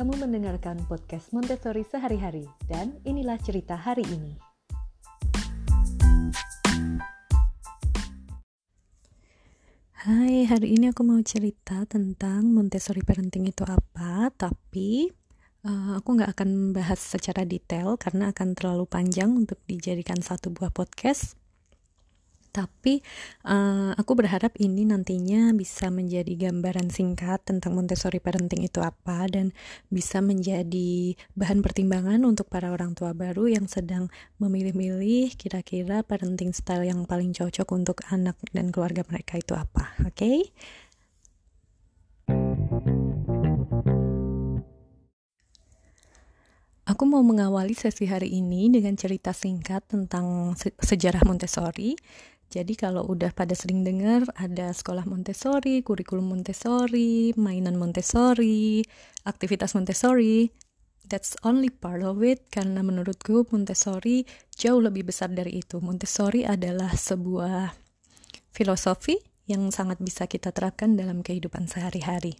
Kamu mendengarkan podcast Montessori sehari-hari dan inilah cerita hari ini. Hai, hari ini aku mau cerita tentang Montessori parenting itu apa, tapi uh, aku nggak akan bahas secara detail karena akan terlalu panjang untuk dijadikan satu buah podcast tapi uh, aku berharap ini nantinya bisa menjadi gambaran singkat tentang Montessori parenting itu apa dan bisa menjadi bahan pertimbangan untuk para orang tua baru yang sedang memilih-milih kira-kira parenting style yang paling cocok untuk anak dan keluarga mereka itu apa. Oke? Okay? Aku mau mengawali sesi hari ini dengan cerita singkat tentang sejarah Montessori jadi kalau udah pada sering dengar ada sekolah Montessori, kurikulum Montessori, mainan Montessori, aktivitas Montessori, that's only part of it karena menurutku Montessori jauh lebih besar dari itu. Montessori adalah sebuah filosofi yang sangat bisa kita terapkan dalam kehidupan sehari-hari.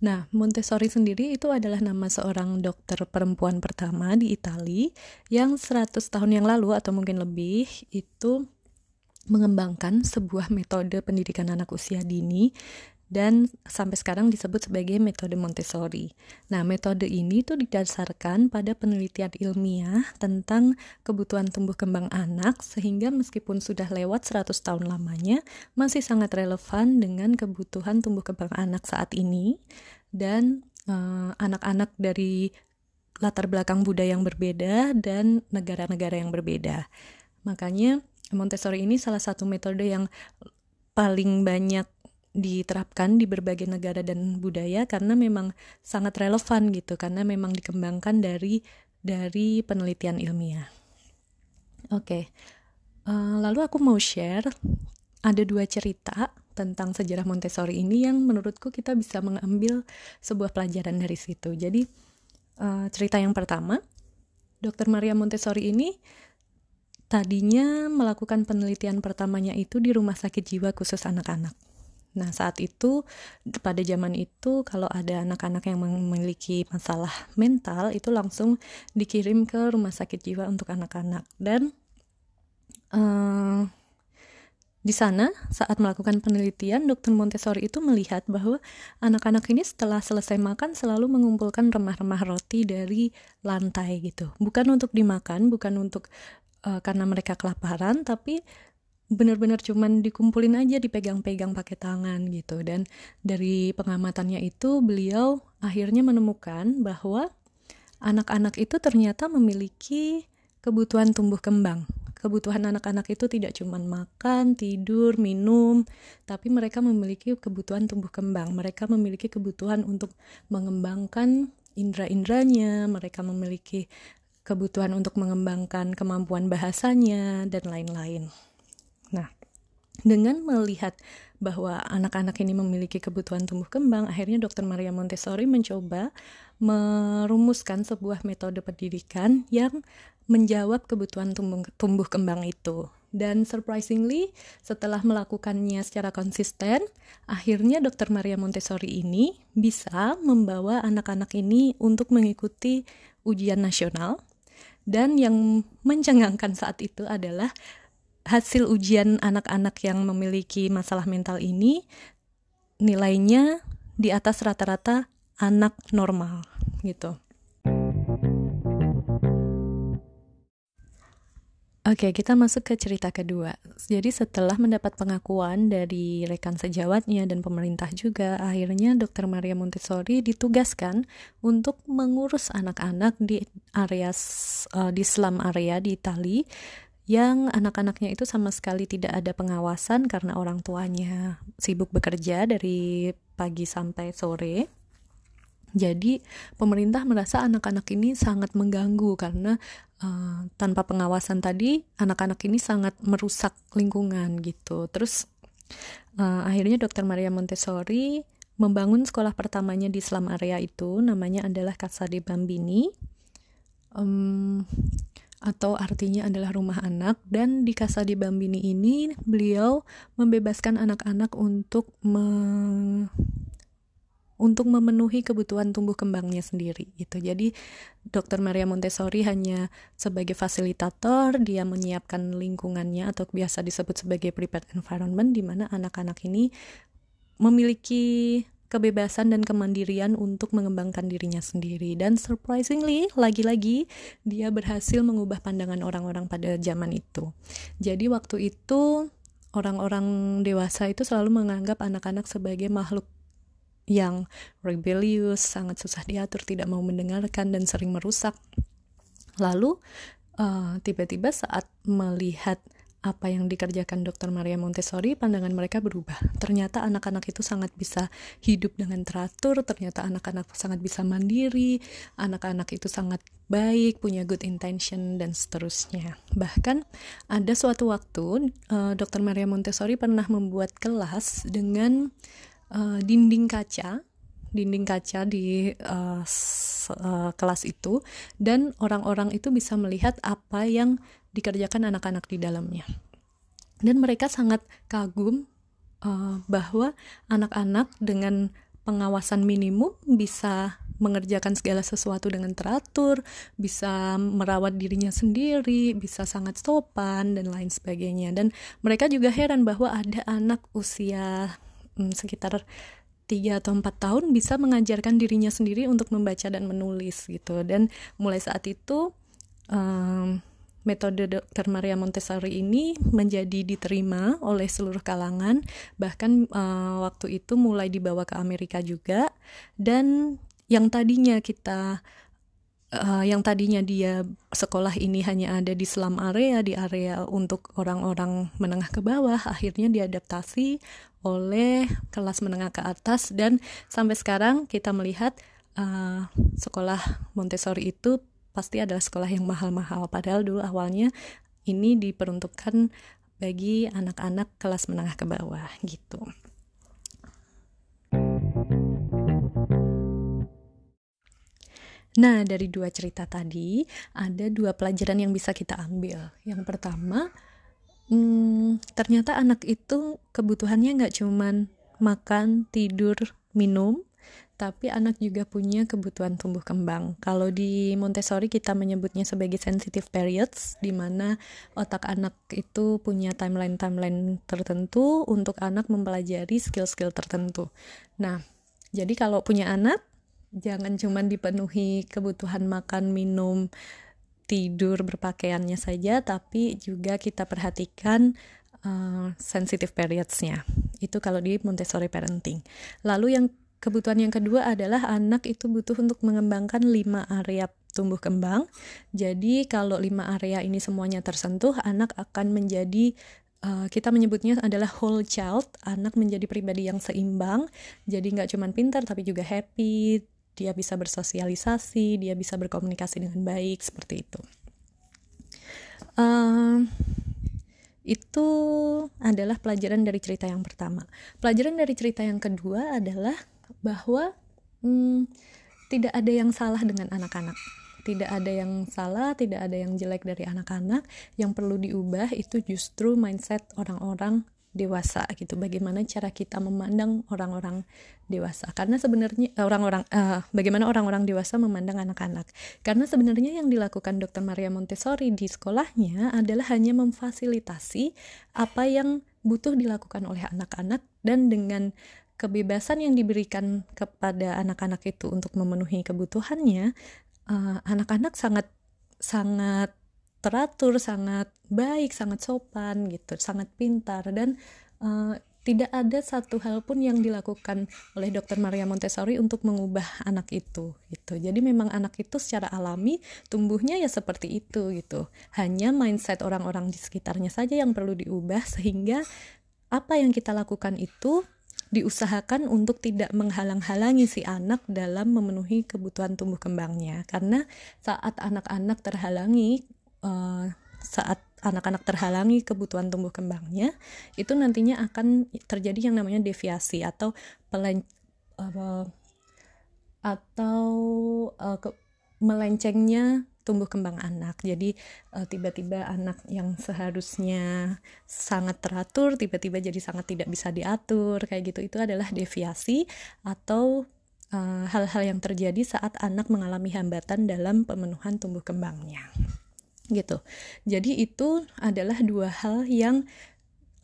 Nah, Montessori sendiri itu adalah nama seorang dokter perempuan pertama di Italia yang 100 tahun yang lalu atau mungkin lebih itu mengembangkan sebuah metode pendidikan anak usia dini dan sampai sekarang disebut sebagai metode Montessori. Nah, metode ini tuh didasarkan pada penelitian ilmiah tentang kebutuhan tumbuh kembang anak sehingga meskipun sudah lewat 100 tahun lamanya masih sangat relevan dengan kebutuhan tumbuh kembang anak saat ini dan eh, anak-anak uh, dari latar belakang budaya yang berbeda dan negara-negara yang berbeda. Makanya Montessori ini salah satu metode yang paling banyak diterapkan di berbagai negara dan budaya karena memang sangat relevan gitu karena memang dikembangkan dari dari penelitian ilmiah. Oke, okay. uh, eh, lalu aku mau share ada dua cerita tentang sejarah Montessori ini yang menurutku kita bisa mengambil sebuah pelajaran dari situ. Jadi uh, cerita yang pertama, Dr. Maria Montessori ini tadinya melakukan penelitian pertamanya itu di rumah sakit jiwa khusus anak-anak. Nah, saat itu pada zaman itu kalau ada anak-anak yang memiliki masalah mental itu langsung dikirim ke rumah sakit jiwa untuk anak-anak dan uh, di sana saat melakukan penelitian dokter Montessori itu melihat bahwa anak-anak ini setelah selesai makan selalu mengumpulkan remah-remah roti dari lantai gitu. Bukan untuk dimakan, bukan untuk uh, karena mereka kelaparan tapi benar-benar cuman dikumpulin aja dipegang-pegang pakai tangan gitu dan dari pengamatannya itu beliau akhirnya menemukan bahwa anak-anak itu ternyata memiliki kebutuhan tumbuh kembang kebutuhan anak-anak itu tidak cuma makan, tidur, minum, tapi mereka memiliki kebutuhan tumbuh kembang. Mereka memiliki kebutuhan untuk mengembangkan indera-inderanya, mereka memiliki kebutuhan untuk mengembangkan kemampuan bahasanya, dan lain-lain. Nah, dengan melihat bahwa anak-anak ini memiliki kebutuhan tumbuh kembang, akhirnya Dr. Maria Montessori mencoba merumuskan sebuah metode pendidikan yang menjawab kebutuhan tumbuh, tumbuh kembang itu. Dan surprisingly, setelah melakukannya secara konsisten, akhirnya Dr. Maria Montessori ini bisa membawa anak-anak ini untuk mengikuti ujian nasional dan yang mencengangkan saat itu adalah hasil ujian anak-anak yang memiliki masalah mental ini nilainya di atas rata-rata anak normal gitu. Oke, kita masuk ke cerita kedua. Jadi setelah mendapat pengakuan dari rekan sejawatnya dan pemerintah juga, akhirnya Dr. Maria Montessori ditugaskan untuk mengurus anak-anak di area uh, di slum area di Itali yang anak-anaknya itu sama sekali tidak ada pengawasan karena orang tuanya sibuk bekerja dari pagi sampai sore jadi pemerintah merasa anak-anak ini sangat mengganggu karena uh, tanpa pengawasan tadi anak-anak ini sangat merusak lingkungan gitu. Terus uh, akhirnya Dr. Maria Montessori membangun sekolah pertamanya di Islam area itu namanya adalah Casa de Bambini. Um, atau artinya adalah rumah anak dan di Casa di Bambini ini beliau membebaskan anak-anak untuk me untuk memenuhi kebutuhan tumbuh kembangnya sendiri gitu. Jadi Dr. Maria Montessori hanya sebagai fasilitator, dia menyiapkan lingkungannya atau biasa disebut sebagai prepared environment di mana anak-anak ini memiliki kebebasan dan kemandirian untuk mengembangkan dirinya sendiri dan surprisingly lagi-lagi dia berhasil mengubah pandangan orang-orang pada zaman itu. Jadi waktu itu orang-orang dewasa itu selalu menganggap anak-anak sebagai makhluk yang rebellious, sangat susah diatur, tidak mau mendengarkan dan sering merusak. Lalu uh, tiba-tiba saat melihat apa yang dikerjakan Dr. Maria Montessori, pandangan mereka berubah. Ternyata anak-anak itu sangat bisa hidup dengan teratur, ternyata anak-anak sangat bisa mandiri, anak-anak itu sangat baik, punya good intention, dan seterusnya. Bahkan ada suatu waktu, uh, eh, Dr. Maria Montessori pernah membuat kelas dengan uh, dinding kaca dinding kaca di uh, uh, kelas itu dan orang-orang itu bisa melihat apa yang dikerjakan anak-anak di dalamnya. Dan mereka sangat kagum uh, bahwa anak-anak dengan pengawasan minimum bisa mengerjakan segala sesuatu dengan teratur, bisa merawat dirinya sendiri, bisa sangat sopan dan lain sebagainya. Dan mereka juga heran bahwa ada anak usia hmm, sekitar tiga atau empat tahun bisa mengajarkan dirinya sendiri untuk membaca dan menulis gitu dan mulai saat itu um, metode Dr. Maria Montessori ini menjadi diterima oleh seluruh kalangan, bahkan uh, waktu itu mulai dibawa ke Amerika juga. Dan yang tadinya kita uh, yang tadinya dia sekolah ini hanya ada di slum area, di area untuk orang-orang menengah ke bawah, akhirnya diadaptasi oleh kelas menengah ke atas dan sampai sekarang kita melihat uh, sekolah Montessori itu pasti adalah sekolah yang mahal-mahal padahal dulu awalnya ini diperuntukkan bagi anak-anak kelas menengah ke bawah gitu. Nah, dari dua cerita tadi, ada dua pelajaran yang bisa kita ambil. Yang pertama, hmm, ternyata anak itu kebutuhannya nggak cuman makan, tidur, minum, tapi anak juga punya kebutuhan tumbuh kembang. Kalau di Montessori kita menyebutnya sebagai sensitive periods, di mana otak anak itu punya timeline-timeline tertentu untuk anak mempelajari skill-skill tertentu. Nah, jadi kalau punya anak, jangan cuma dipenuhi kebutuhan makan, minum, tidur, berpakaiannya saja, tapi juga kita perhatikan uh, sensitive periods-nya. Itu kalau di Montessori parenting. Lalu yang Kebutuhan yang kedua adalah anak itu butuh untuk mengembangkan lima area tumbuh kembang. Jadi kalau lima area ini semuanya tersentuh, anak akan menjadi uh, kita menyebutnya adalah whole child. Anak menjadi pribadi yang seimbang. Jadi nggak cuma pintar tapi juga happy. Dia bisa bersosialisasi, dia bisa berkomunikasi dengan baik seperti itu. Uh, itu adalah pelajaran dari cerita yang pertama. Pelajaran dari cerita yang kedua adalah bahwa hmm, tidak ada yang salah dengan anak-anak. Tidak ada yang salah, tidak ada yang jelek dari anak-anak. Yang perlu diubah itu justru mindset orang-orang dewasa gitu bagaimana cara kita memandang orang-orang dewasa karena sebenarnya eh, orang-orang uh, bagaimana orang-orang dewasa memandang anak-anak karena sebenarnya yang dilakukan Dr. Maria Montessori di sekolahnya adalah hanya memfasilitasi apa yang butuh dilakukan oleh anak-anak dan dengan kebebasan yang diberikan kepada anak-anak itu untuk memenuhi kebutuhannya, eh, anak-anak uh, sangat sangat teratur, sangat baik, sangat sopan gitu, sangat pintar dan uh, tidak ada satu hal pun yang dilakukan oleh Dr. Maria Montessori untuk mengubah anak itu gitu. Jadi memang anak itu secara alami tumbuhnya ya seperti itu gitu. Hanya mindset orang-orang di sekitarnya saja yang perlu diubah sehingga apa yang kita lakukan itu diusahakan untuk tidak menghalang-halangi si anak dalam memenuhi kebutuhan tumbuh kembangnya karena saat anak-anak terhalangi uh, saat anak-anak terhalangi kebutuhan tumbuh kembangnya itu nantinya akan terjadi yang namanya deviasi atau pelen uh, atau uh, ke, melencengnya tumbuh kembang anak. Jadi uh, tiba-tiba anak yang seharusnya sangat teratur tiba-tiba jadi sangat tidak bisa diatur kayak gitu. Itu adalah deviasi atau eh, hal-hal uh, yang terjadi saat anak mengalami hambatan dalam pemenuhan tumbuh kembangnya gitu jadi itu adalah dua hal yang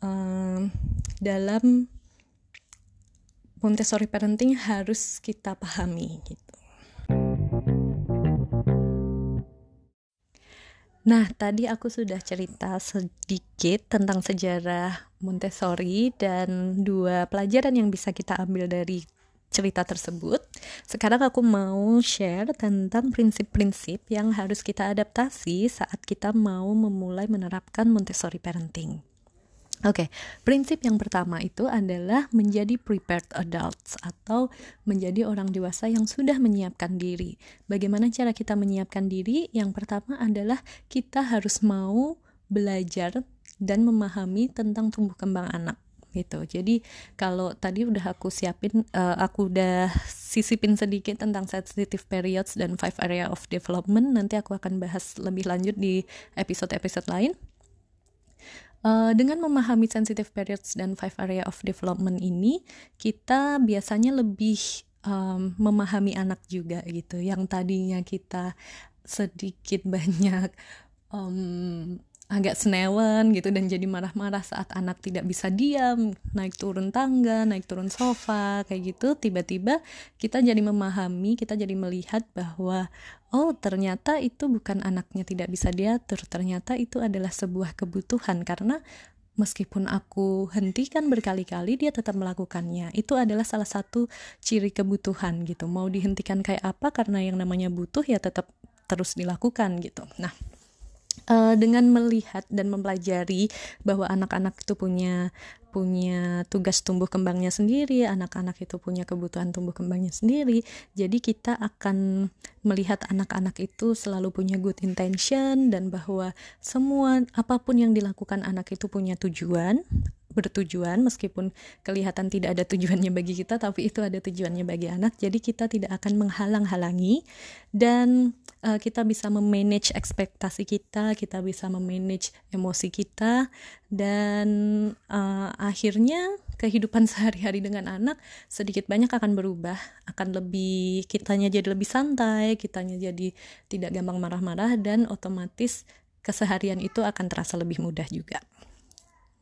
um, dalam Montessori parenting harus kita pahami gitu. Nah, tadi aku sudah cerita sedikit tentang sejarah Montessori dan dua pelajaran yang bisa kita ambil dari cerita tersebut. Sekarang aku mau share tentang prinsip-prinsip yang harus kita adaptasi saat kita mau memulai menerapkan Montessori parenting. Oke, okay, prinsip yang pertama itu adalah menjadi prepared adults atau menjadi orang dewasa yang sudah menyiapkan diri. Bagaimana cara kita menyiapkan diri? Yang pertama adalah kita harus mau belajar dan memahami tentang tumbuh kembang anak gitu. Jadi kalau tadi udah aku siapin, uh, aku udah sisipin sedikit tentang sensitive periods dan five area of development. Nanti aku akan bahas lebih lanjut di episode-episode lain. Uh, dengan memahami sensitive periods dan five area of development ini, kita biasanya lebih um, memahami anak juga gitu. Yang tadinya kita sedikit banyak um, agak senewan gitu dan jadi marah-marah saat anak tidak bisa diam, naik turun tangga, naik turun sofa, kayak gitu, tiba-tiba kita jadi memahami, kita jadi melihat bahwa oh ternyata itu bukan anaknya tidak bisa diatur, ternyata itu adalah sebuah kebutuhan karena meskipun aku hentikan berkali-kali dia tetap melakukannya. Itu adalah salah satu ciri kebutuhan gitu. Mau dihentikan kayak apa karena yang namanya butuh ya tetap terus dilakukan gitu. Nah, uh, dengan melihat dan mempelajari bahwa anak-anak itu punya punya tugas tumbuh kembangnya sendiri, anak-anak itu punya kebutuhan tumbuh kembangnya sendiri. Jadi kita akan melihat anak-anak itu selalu punya good intention dan bahwa semua apa pun yang dilakukan anak itu punya tujuan, bertujuan meskipun kelihatan tidak ada tujuannya bagi kita tapi itu ada tujuannya bagi anak jadi kita tidak akan menghalang-halangi dan uh, kita bisa memanage ekspektasi kita kita bisa memanage emosi kita dan uh, akhirnya kehidupan sehari-hari dengan anak sedikit banyak akan berubah akan lebih kitanya jadi lebih santai kitanya jadi tidak gampang marah-marah dan otomatis keseharian itu akan terasa lebih mudah juga.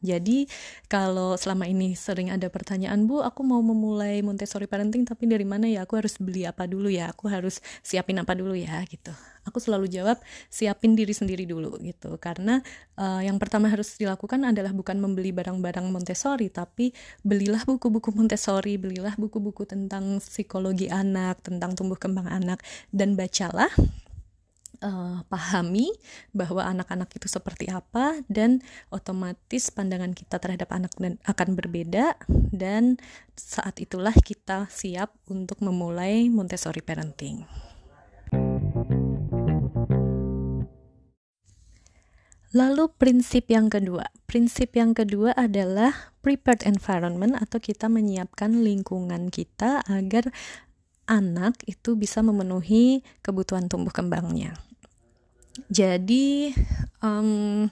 Jadi kalau selama ini sering ada pertanyaan, Bu, aku mau memulai Montessori parenting tapi dari mana ya? Aku harus beli apa dulu ya? Aku harus siapin apa dulu ya gitu. Aku selalu jawab siapin diri sendiri dulu gitu. Karena uh, yang pertama harus dilakukan adalah bukan membeli barang-barang Montessori tapi belilah buku-buku Montessori, belilah buku-buku tentang psikologi anak, tentang tumbuh kembang anak dan bacalah uh, pahami bahwa anak-anak itu seperti apa dan otomatis pandangan kita terhadap anak dan akan berbeda dan saat itulah kita siap untuk memulai Montessori parenting. Lalu prinsip yang kedua. Prinsip yang kedua adalah prepared environment atau kita menyiapkan lingkungan kita agar anak itu bisa memenuhi kebutuhan tumbuh kembangnya. Jadi um,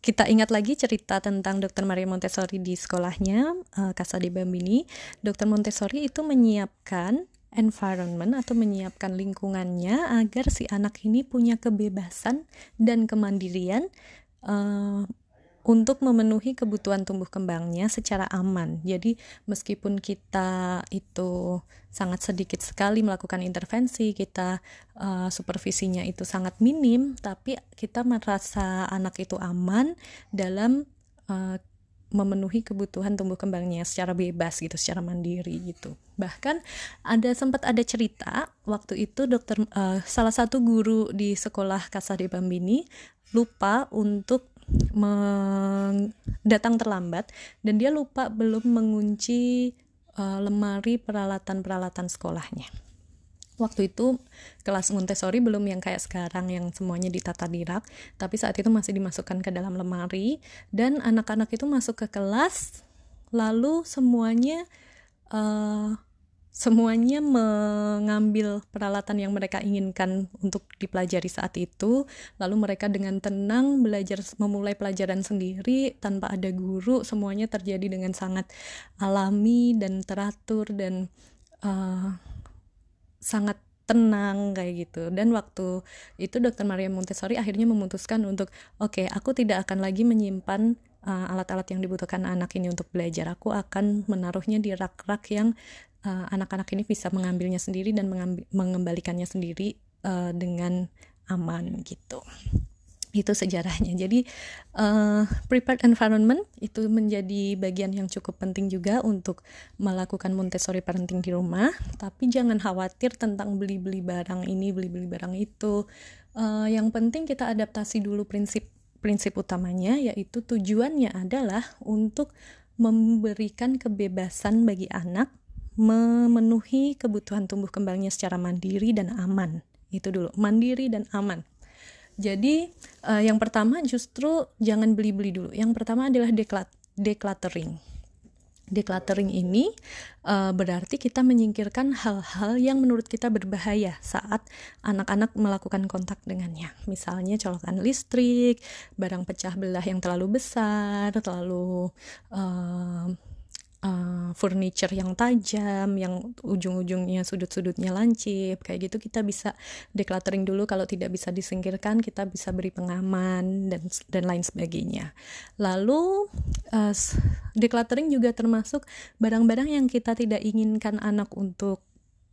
kita ingat lagi cerita tentang Dr. Maria Montessori di sekolahnya uh, Casa de Bambini. Dr. Montessori itu menyiapkan environment atau menyiapkan lingkungannya agar si anak ini punya kebebasan dan kemandirian uh, untuk memenuhi kebutuhan tumbuh kembangnya secara aman. Jadi meskipun kita itu sangat sedikit sekali melakukan intervensi, kita uh, supervisinya itu sangat minim, tapi kita merasa anak itu aman dalam uh, memenuhi kebutuhan tumbuh kembangnya secara bebas gitu, secara mandiri gitu. Bahkan ada sempat ada cerita waktu itu dokter uh, salah satu guru di sekolah Casa de Bambini lupa untuk datang terlambat dan dia lupa belum mengunci uh, lemari peralatan-peralatan sekolahnya. Waktu itu kelas Montessori belum yang kayak sekarang yang semuanya ditata di rak, tapi saat itu masih dimasukkan ke dalam lemari dan anak-anak itu masuk ke kelas lalu semuanya uh, semuanya mengambil peralatan yang mereka inginkan untuk dipelajari saat itu. Lalu mereka dengan tenang belajar memulai pelajaran sendiri tanpa ada guru semuanya terjadi dengan sangat alami dan teratur dan uh, sangat tenang kayak gitu. Dan waktu itu dokter Maria Montessori akhirnya memutuskan untuk oke okay, aku tidak akan lagi menyimpan uh, alat-alat uh, yang dibutuhkan anak ini untuk belajar. Aku akan menaruhnya di rak-rak yang uh, anak-anak uh, ini bisa mengambilnya sendiri dan mengembalikannya sendiri uh, dengan aman gitu itu sejarahnya. Jadi uh, prepared environment itu menjadi bagian yang cukup penting juga untuk melakukan Montessori parenting di rumah. Tapi jangan khawatir tentang beli-beli barang ini, beli-beli barang itu. Uh, yang penting kita adaptasi dulu prinsip prinsip utamanya yaitu tujuannya adalah untuk memberikan kebebasan bagi anak memenuhi kebutuhan tumbuh kembangnya secara mandiri dan aman. Itu dulu, mandiri dan aman. Jadi uh, yang pertama justru jangan beli-beli dulu. Yang pertama adalah decluttering. Decluttering ini uh, berarti kita menyingkirkan hal-hal yang menurut kita berbahaya saat anak-anak melakukan kontak dengannya. Misalnya colokan listrik, barang pecah belah yang terlalu besar, terlalu uh, uh, furniture yang tajam, yang ujung-ujungnya sudut-sudutnya lancip, kayak gitu kita bisa decluttering dulu kalau tidak bisa disingkirkan kita bisa beri pengaman dan dan lain sebagainya. Lalu uh, decluttering juga termasuk barang-barang yang kita tidak inginkan anak untuk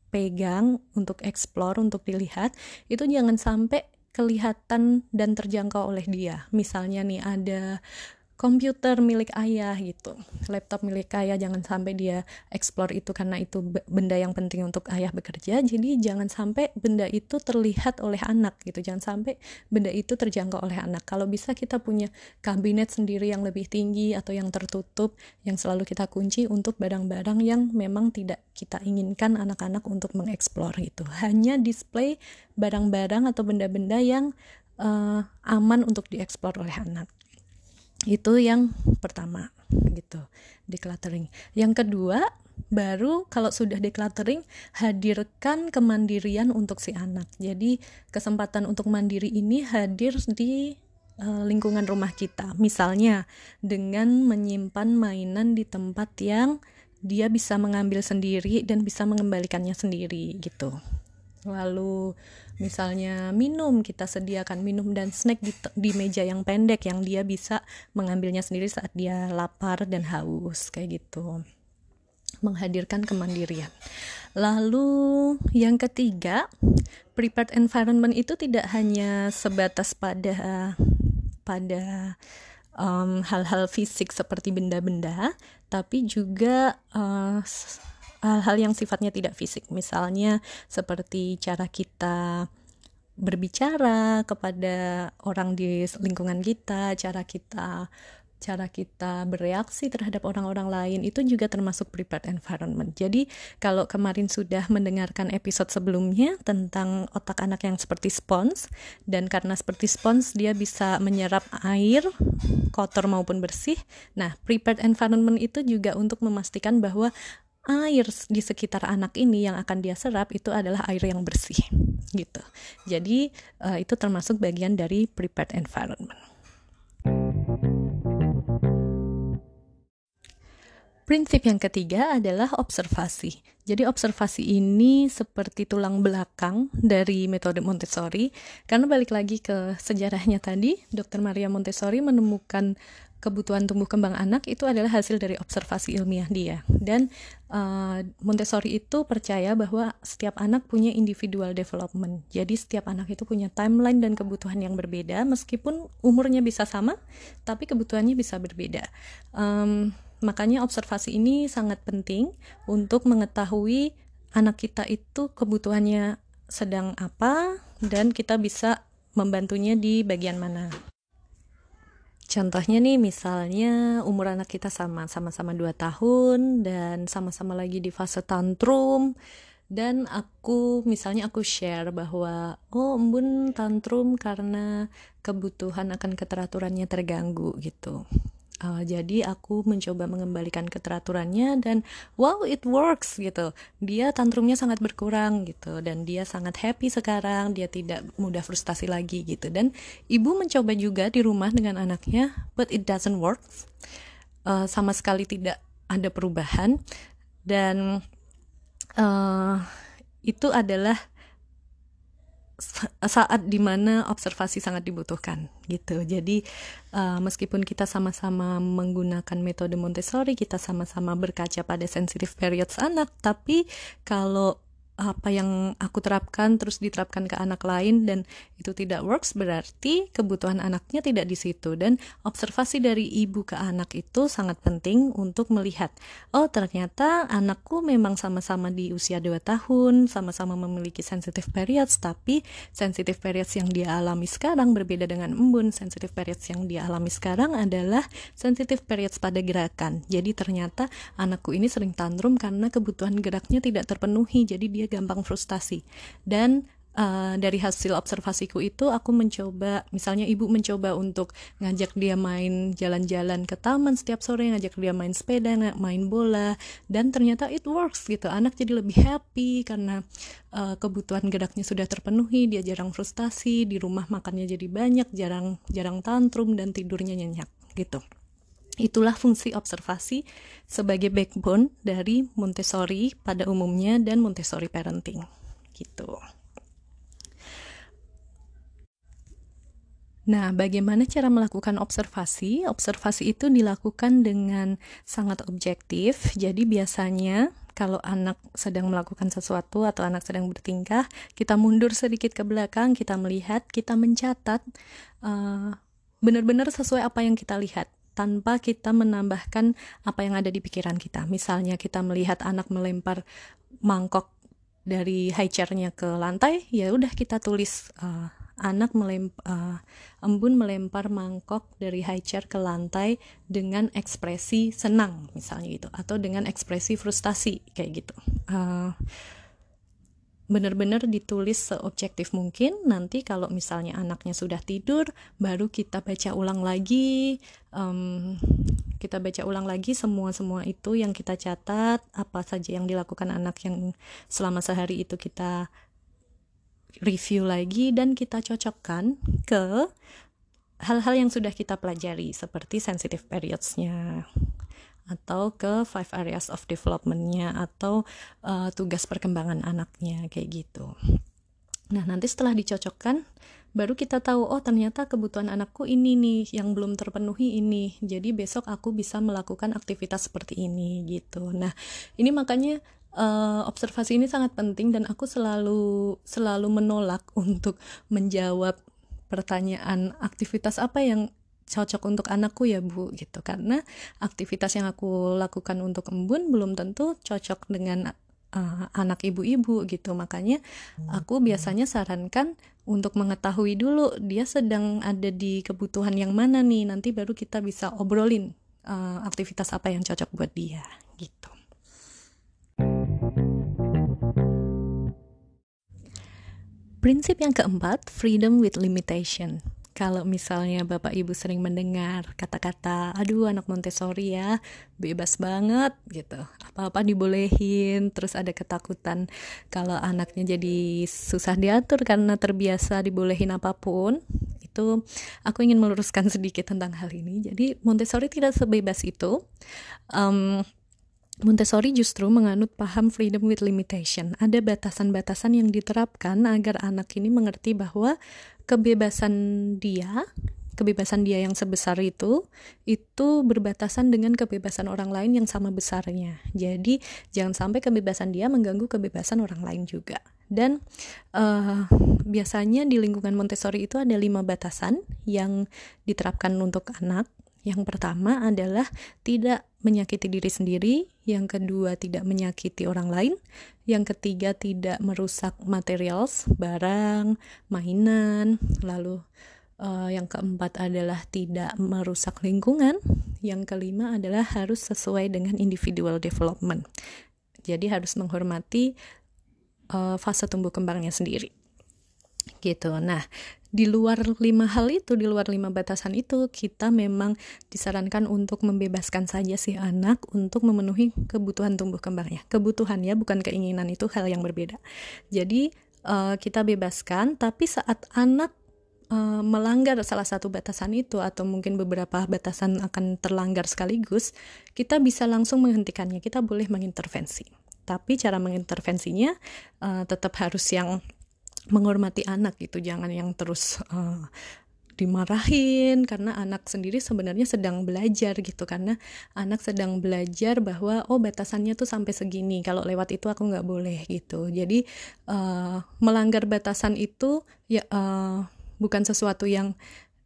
pegang, untuk explore, untuk dilihat, itu jangan sampai kelihatan dan terjangkau oleh dia. Misalnya nih ada komputer milik ayah gitu. Laptop milik ayah jangan sampai dia explore itu karena itu benda yang penting untuk ayah bekerja. Jadi jangan sampai benda itu terlihat oleh anak gitu. Jangan sampai benda itu terjangkau oleh anak. Kalau bisa kita punya kabinet sendiri yang lebih tinggi atau yang tertutup yang selalu kita kunci untuk barang-barang yang memang tidak kita inginkan anak-anak untuk mengeksplor itu hanya display barang-barang atau benda-benda yang uh, aman untuk dieksplor oleh anak itu yang pertama gitu decluttering. Yang kedua baru kalau sudah decluttering hadirkan kemandirian untuk si anak. Jadi kesempatan untuk mandiri ini hadir di uh, lingkungan rumah kita. Misalnya dengan menyimpan mainan di tempat yang dia bisa mengambil sendiri dan bisa mengembalikannya sendiri gitu. Lalu misalnya minum kita sediakan minum dan snack di, di meja yang pendek yang dia bisa mengambilnya sendiri saat dia lapar dan haus kayak gitu. Menghadirkan kemandirian. Lalu yang ketiga prepared environment itu tidak hanya sebatas pada pada hal-hal um, fisik seperti benda-benda tapi juga uh, hal-hal yang sifatnya tidak fisik misalnya seperti cara kita berbicara kepada orang di lingkungan kita cara kita cara kita bereaksi terhadap orang-orang lain itu juga termasuk prepared environment. Jadi kalau kemarin sudah mendengarkan episode sebelumnya tentang otak anak yang seperti spons dan karena seperti spons dia bisa menyerap air kotor maupun bersih. Nah, prepared environment itu juga untuk memastikan bahwa air di sekitar anak ini yang akan dia serap itu adalah air yang bersih gitu. Jadi uh, itu termasuk bagian dari prepared environment. Prinsip yang ketiga adalah observasi. Jadi observasi ini seperti tulang belakang dari metode Montessori karena balik lagi ke sejarahnya tadi, Dr. Maria Montessori menemukan kebutuhan tumbuh kembang anak itu adalah hasil dari observasi ilmiah dia. Dan uh, Montessori itu percaya bahwa setiap anak punya individual development. Jadi setiap anak itu punya timeline dan kebutuhan yang berbeda. Meskipun umurnya bisa sama tapi kebutuhannya bisa berbeda. Um, makanya observasi ini sangat penting untuk mengetahui anak kita itu kebutuhannya sedang apa dan kita bisa membantunya di bagian mana. Contohnya nih misalnya umur anak kita sama, sama-sama 2 tahun dan sama-sama lagi di fase tantrum. Dan aku misalnya aku share bahwa oh embun tantrum karena kebutuhan akan keteraturannya terganggu gitu Uh, jadi aku mencoba mengembalikan keteraturannya dan wow it works gitu. Dia tantrumnya sangat berkurang gitu dan dia sangat happy sekarang. Dia tidak mudah frustasi lagi gitu. Dan ibu mencoba juga di rumah dengan anaknya, but it doesn't work. Uh, sama sekali tidak ada perubahan dan uh, itu adalah saat di mana observasi sangat dibutuhkan gitu. Jadi uh, meskipun kita sama-sama menggunakan metode Montessori kita sama-sama berkaca pada sensitive periods anak tapi kalau apa yang aku terapkan terus diterapkan ke anak lain dan itu tidak works berarti kebutuhan anaknya tidak di situ. Dan observasi dari ibu ke anak itu sangat penting untuk melihat oh ternyata anakku memang sama-sama di usia 2 tahun sama-sama memiliki sensitive periods tapi sensitive periods yang dia alami sekarang berbeda dengan embun. Sensitive periods yang dia alami sekarang adalah sensitive periods pada gerakan. Jadi ternyata anakku ini sering tantrum karena kebutuhan geraknya tidak terpenuhi. Jadi dia gampang frustasi. Dan Uh, dari hasil observasiku itu aku mencoba misalnya ibu mencoba untuk ngajak dia main jalan-jalan ke taman setiap sore ngajak dia main sepeda main bola dan ternyata it works gitu. Anak jadi lebih happy karena uh, kebutuhan geraknya sudah terpenuhi dia jarang frustasi di rumah makannya jadi banyak jarang jarang tantrum dan tidurnya nyenyak gitu Itulah fungsi observasi sebagai backbone dari Montessori pada umumnya dan Montessori parenting. Gitu. Nah, bagaimana cara melakukan observasi? Observasi itu dilakukan dengan sangat objektif. Jadi biasanya kalau anak sedang melakukan sesuatu atau anak sedang bertingkah, kita mundur sedikit ke belakang, kita melihat, kita mencatat uh, benar-benar sesuai apa yang kita lihat tanpa kita menambahkan apa yang ada di pikiran kita. Misalnya kita melihat anak melempar mangkok dari high chairnya ke lantai, ya udah kita tulis uh, anak melempar uh, embun melempar mangkok dari high chair ke lantai dengan ekspresi senang misalnya gitu atau dengan ekspresi frustasi kayak gitu. Uh, benar-benar ditulis seobjektif mungkin nanti kalau misalnya anaknya sudah tidur baru kita baca ulang lagi um, kita baca ulang lagi semua semua itu yang kita catat apa saja yang dilakukan anak yang selama sehari itu kita review lagi dan kita cocokkan ke hal-hal yang sudah kita pelajari seperti sensitive periods-nya atau ke five areas of development-nya atau uh, tugas perkembangan anaknya kayak gitu. Nah, nanti setelah dicocokkan baru kita tahu oh ternyata kebutuhan anakku ini nih yang belum terpenuhi ini. Jadi besok aku bisa melakukan aktivitas seperti ini gitu. Nah, ini makanya uh, observasi ini sangat penting dan aku selalu selalu menolak untuk menjawab pertanyaan aktivitas apa yang cocok untuk anakku ya bu gitu. Karena aktivitas yang aku lakukan untuk embun belum tentu cocok dengan uh, anak ibu-ibu gitu. Makanya aku biasanya sarankan untuk mengetahui dulu dia sedang ada di kebutuhan yang mana nih. Nanti baru kita bisa obrolin uh, aktivitas apa yang cocok buat dia gitu. Prinsip yang keempat, freedom with limitation kalau misalnya Bapak Ibu sering mendengar kata-kata, aduh anak Montessori ya, bebas banget gitu. Apa-apa dibolehin, terus ada ketakutan kalau anaknya jadi susah diatur karena terbiasa dibolehin apa pun. Itu aku ingin meluruskan sedikit tentang hal ini. Jadi Montessori tidak sebebas itu. Um, Montessori justru menganut paham freedom with limitation. Ada batasan-batasan yang diterapkan agar anak ini mengerti bahwa kebebasan dia, kebebasan dia yang sebesar itu, itu berbatasan dengan kebebasan orang lain yang sama besarnya. Jadi jangan sampai kebebasan dia mengganggu kebebasan orang lain juga. Dan uh, biasanya di lingkungan Montessori itu ada lima batasan yang diterapkan untuk anak yang pertama adalah tidak menyakiti diri sendiri, yang kedua tidak menyakiti orang lain, yang ketiga tidak merusak materials, barang, mainan, lalu uh, yang keempat adalah tidak merusak lingkungan, yang kelima adalah harus sesuai dengan individual development. Jadi harus menghormati uh, fase tumbuh kembangnya sendiri gitu. Nah, di luar lima hal itu, di luar lima batasan itu, kita memang disarankan untuk membebaskan saja si anak untuk memenuhi kebutuhan tumbuh kembangnya. Kebutuhan ya, bukan keinginan itu hal yang berbeda. Jadi uh, kita bebaskan, tapi saat anak uh, melanggar salah satu batasan itu atau mungkin beberapa batasan akan terlanggar sekaligus, kita bisa langsung menghentikannya. Kita boleh mengintervensi. tapi cara mengintervensinya uh, tetap harus yang menghormati anak gitu jangan yang terus uh, dimarahin karena anak sendiri sebenarnya sedang belajar gitu karena anak sedang belajar bahwa oh batasannya tuh sampai segini kalau lewat itu aku nggak boleh gitu. Jadi uh, melanggar batasan itu ya uh, bukan sesuatu yang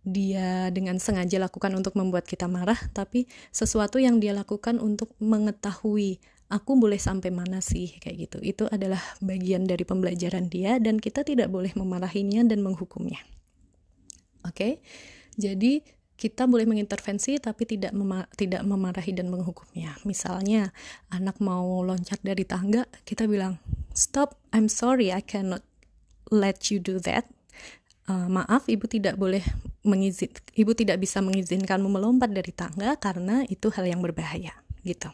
dia dengan sengaja lakukan untuk membuat kita marah tapi sesuatu yang dia lakukan untuk mengetahui aku boleh sampai mana sih kayak gitu itu adalah bagian dari pembelajaran dia dan kita tidak boleh memarahinya dan menghukumnya Oke. Okay? Jadi kita boleh mengintervensi tapi tidak mema tidak memarahi dan menghukumnya. Misalnya anak mau loncat dari tangga, kita bilang, "Stop, I'm sorry, I cannot let you do that." Uh, maaf, ibu tidak boleh mengizin, ibu tidak bisa mengizinkanmu melompat dari tangga karena itu hal yang berbahaya gitu.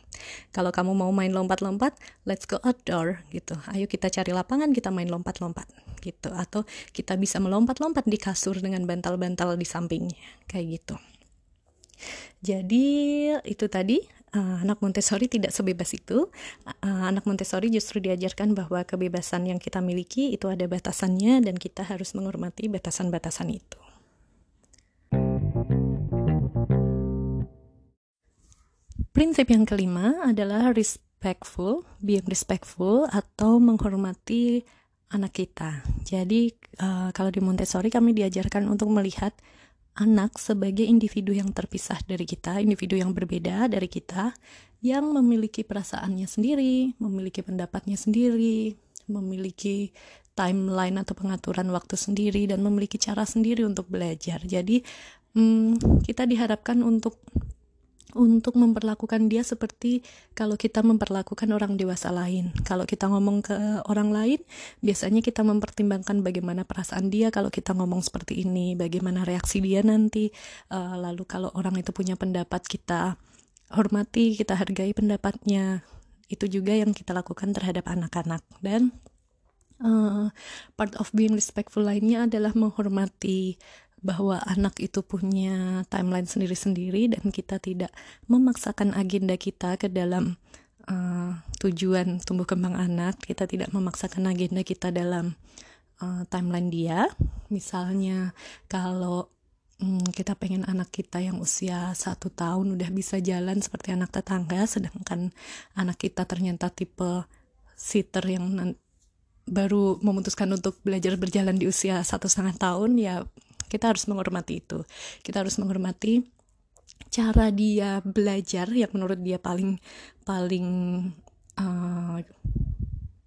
Kalau kamu mau main lompat-lompat, let's go outdoor gitu. Ayo kita cari lapangan, kita main lompat-lompat gitu. Atau kita bisa melompat-lompat di kasur dengan bantal-bantal di sampingnya kayak gitu. Jadi itu tadi uh, anak Montessori tidak sebebas itu. Uh, anak Montessori justru diajarkan bahwa kebebasan yang kita miliki itu ada batasannya dan kita harus menghormati batasan-batasan itu. Prinsip yang kelima adalah respectful, being respectful atau menghormati anak kita. Jadi uh, kalau di Montessori kami diajarkan untuk melihat anak sebagai individu yang terpisah dari kita, individu yang berbeda dari kita, yang memiliki perasaannya sendiri, memiliki pendapatnya sendiri, memiliki timeline atau pengaturan waktu sendiri dan memiliki cara sendiri untuk belajar. Jadi hmm, kita diharapkan untuk untuk memperlakukan dia seperti kalau kita memperlakukan orang dewasa lain. Kalau kita ngomong ke orang lain, biasanya kita mempertimbangkan bagaimana perasaan dia kalau kita ngomong seperti ini, bagaimana reaksi dia nanti. Uh, lalu kalau orang itu punya pendapat kita hormati, kita hargai pendapatnya. Itu juga yang kita lakukan terhadap anak-anak dan uh, part of being respectful lainnya adalah menghormati bahwa anak itu punya timeline sendiri-sendiri dan kita tidak memaksakan agenda kita ke dalam uh, tujuan tumbuh kembang anak. Kita tidak memaksakan agenda kita dalam uh, timeline dia. Misalnya kalau um, kita pengen anak kita yang usia satu tahun udah bisa jalan seperti anak tetangga sedangkan anak kita ternyata tipe sitter yang baru memutuskan untuk belajar berjalan di usia satu setengah tahun ya kita harus menghormati itu. Kita harus menghormati cara dia belajar yang menurut dia paling paling uh,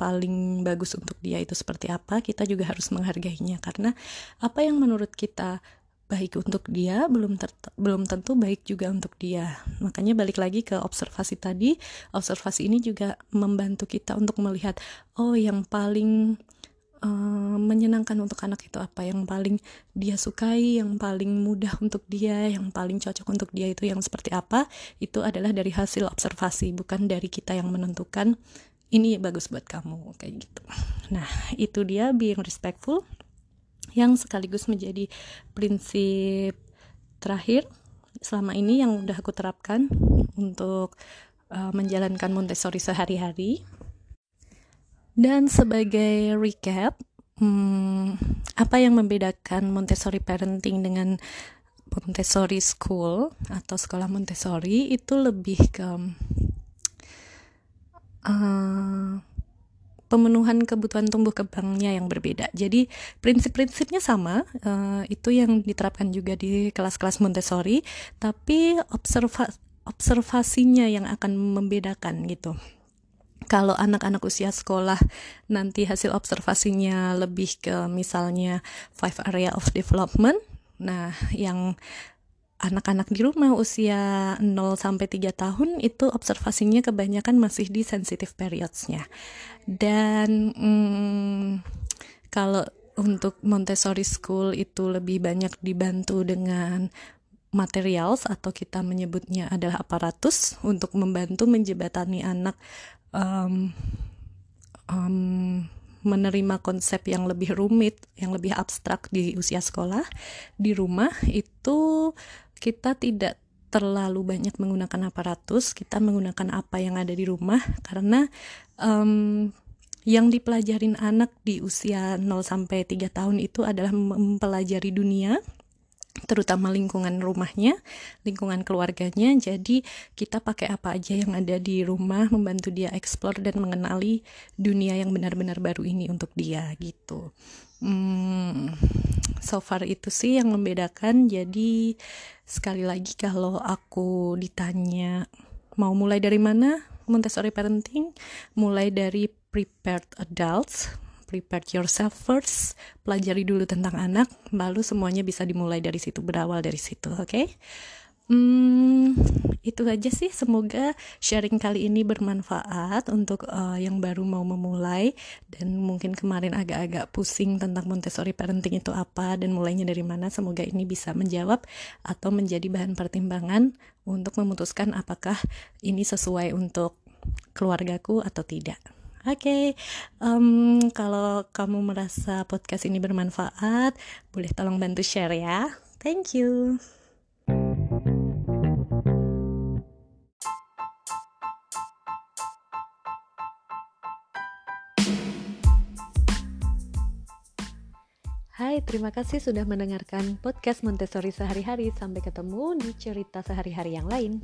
paling bagus untuk dia itu seperti apa kita juga harus menghargainya. Karena apa yang menurut kita baik untuk dia belum belum tentu baik juga untuk dia. Makanya balik lagi ke observasi tadi observasi ini juga membantu kita untuk melihat oh yang paling uh, menyenangkan untuk anak itu apa? Yang paling dia sukai, yang paling mudah untuk dia, yang paling cocok untuk dia itu yang seperti apa, itu adalah dari hasil observasi, bukan dari kita yang menentukan ini bagus buat kamu kayak gitu. Nah, itu dia being respectful. Yang sekaligus menjadi prinsip terakhir selama ini yang udah aku terapkan untuk uh, menjalankan Montessori sehari-hari dan sebagai recap, hmm, apa yang membedakan Montessori parenting dengan Montessori school atau sekolah Montessori itu lebih ke uh, pemenuhan kebutuhan tumbuh kembangnya yang berbeda. Jadi prinsip-prinsipnya sama, uh, itu yang diterapkan juga di kelas-kelas Montessori, tapi observa observasinya yang akan membedakan gitu kalau anak-anak usia sekolah nanti hasil observasinya lebih ke misalnya five area of development. Nah yang anak-anak di rumah usia 0 sampai 3 tahun itu observasinya kebanyakan masih di sensitive periodsnya. Dan hmm, kalau untuk Montessori School itu lebih banyak dibantu dengan materials atau kita menyebutnya adalah aparatus untuk membantu menjebatani anak um, um, menerima konsep yang lebih rumit, yang lebih abstrak di usia sekolah, di rumah itu kita tidak terlalu banyak menggunakan aparatus, kita menggunakan apa yang ada di rumah karena um, yang dipelajarin anak di usia 0 sampai 3 tahun itu adalah mempelajari dunia terutama lingkungan rumahnya, lingkungan keluarganya. Jadi kita pakai apa aja yang ada di rumah membantu dia explore dan mengenali dunia yang benar-benar baru ini untuk dia gitu. Hmm, so far itu sih yang membedakan. Jadi sekali lagi kalau aku ditanya mau mulai dari mana Montessori parenting, mulai dari prepared adults prepare yourself first, pelajari dulu tentang anak, lalu semuanya bisa dimulai dari situ, berawal dari situ, oke? Okay? Hmm, itu aja sih. Semoga sharing kali ini bermanfaat untuk uh, yang baru mau memulai dan mungkin kemarin agak-agak pusing tentang Montessori parenting itu apa dan mulainya dari mana. Semoga ini bisa menjawab atau menjadi bahan pertimbangan untuk memutuskan apakah ini sesuai untuk keluargaku atau tidak. Oke, okay. um, kalau kamu merasa podcast ini bermanfaat, boleh tolong bantu share ya. Thank you. Hai, terima kasih sudah mendengarkan podcast Montessori sehari-hari. Sampai ketemu di cerita sehari-hari yang lain.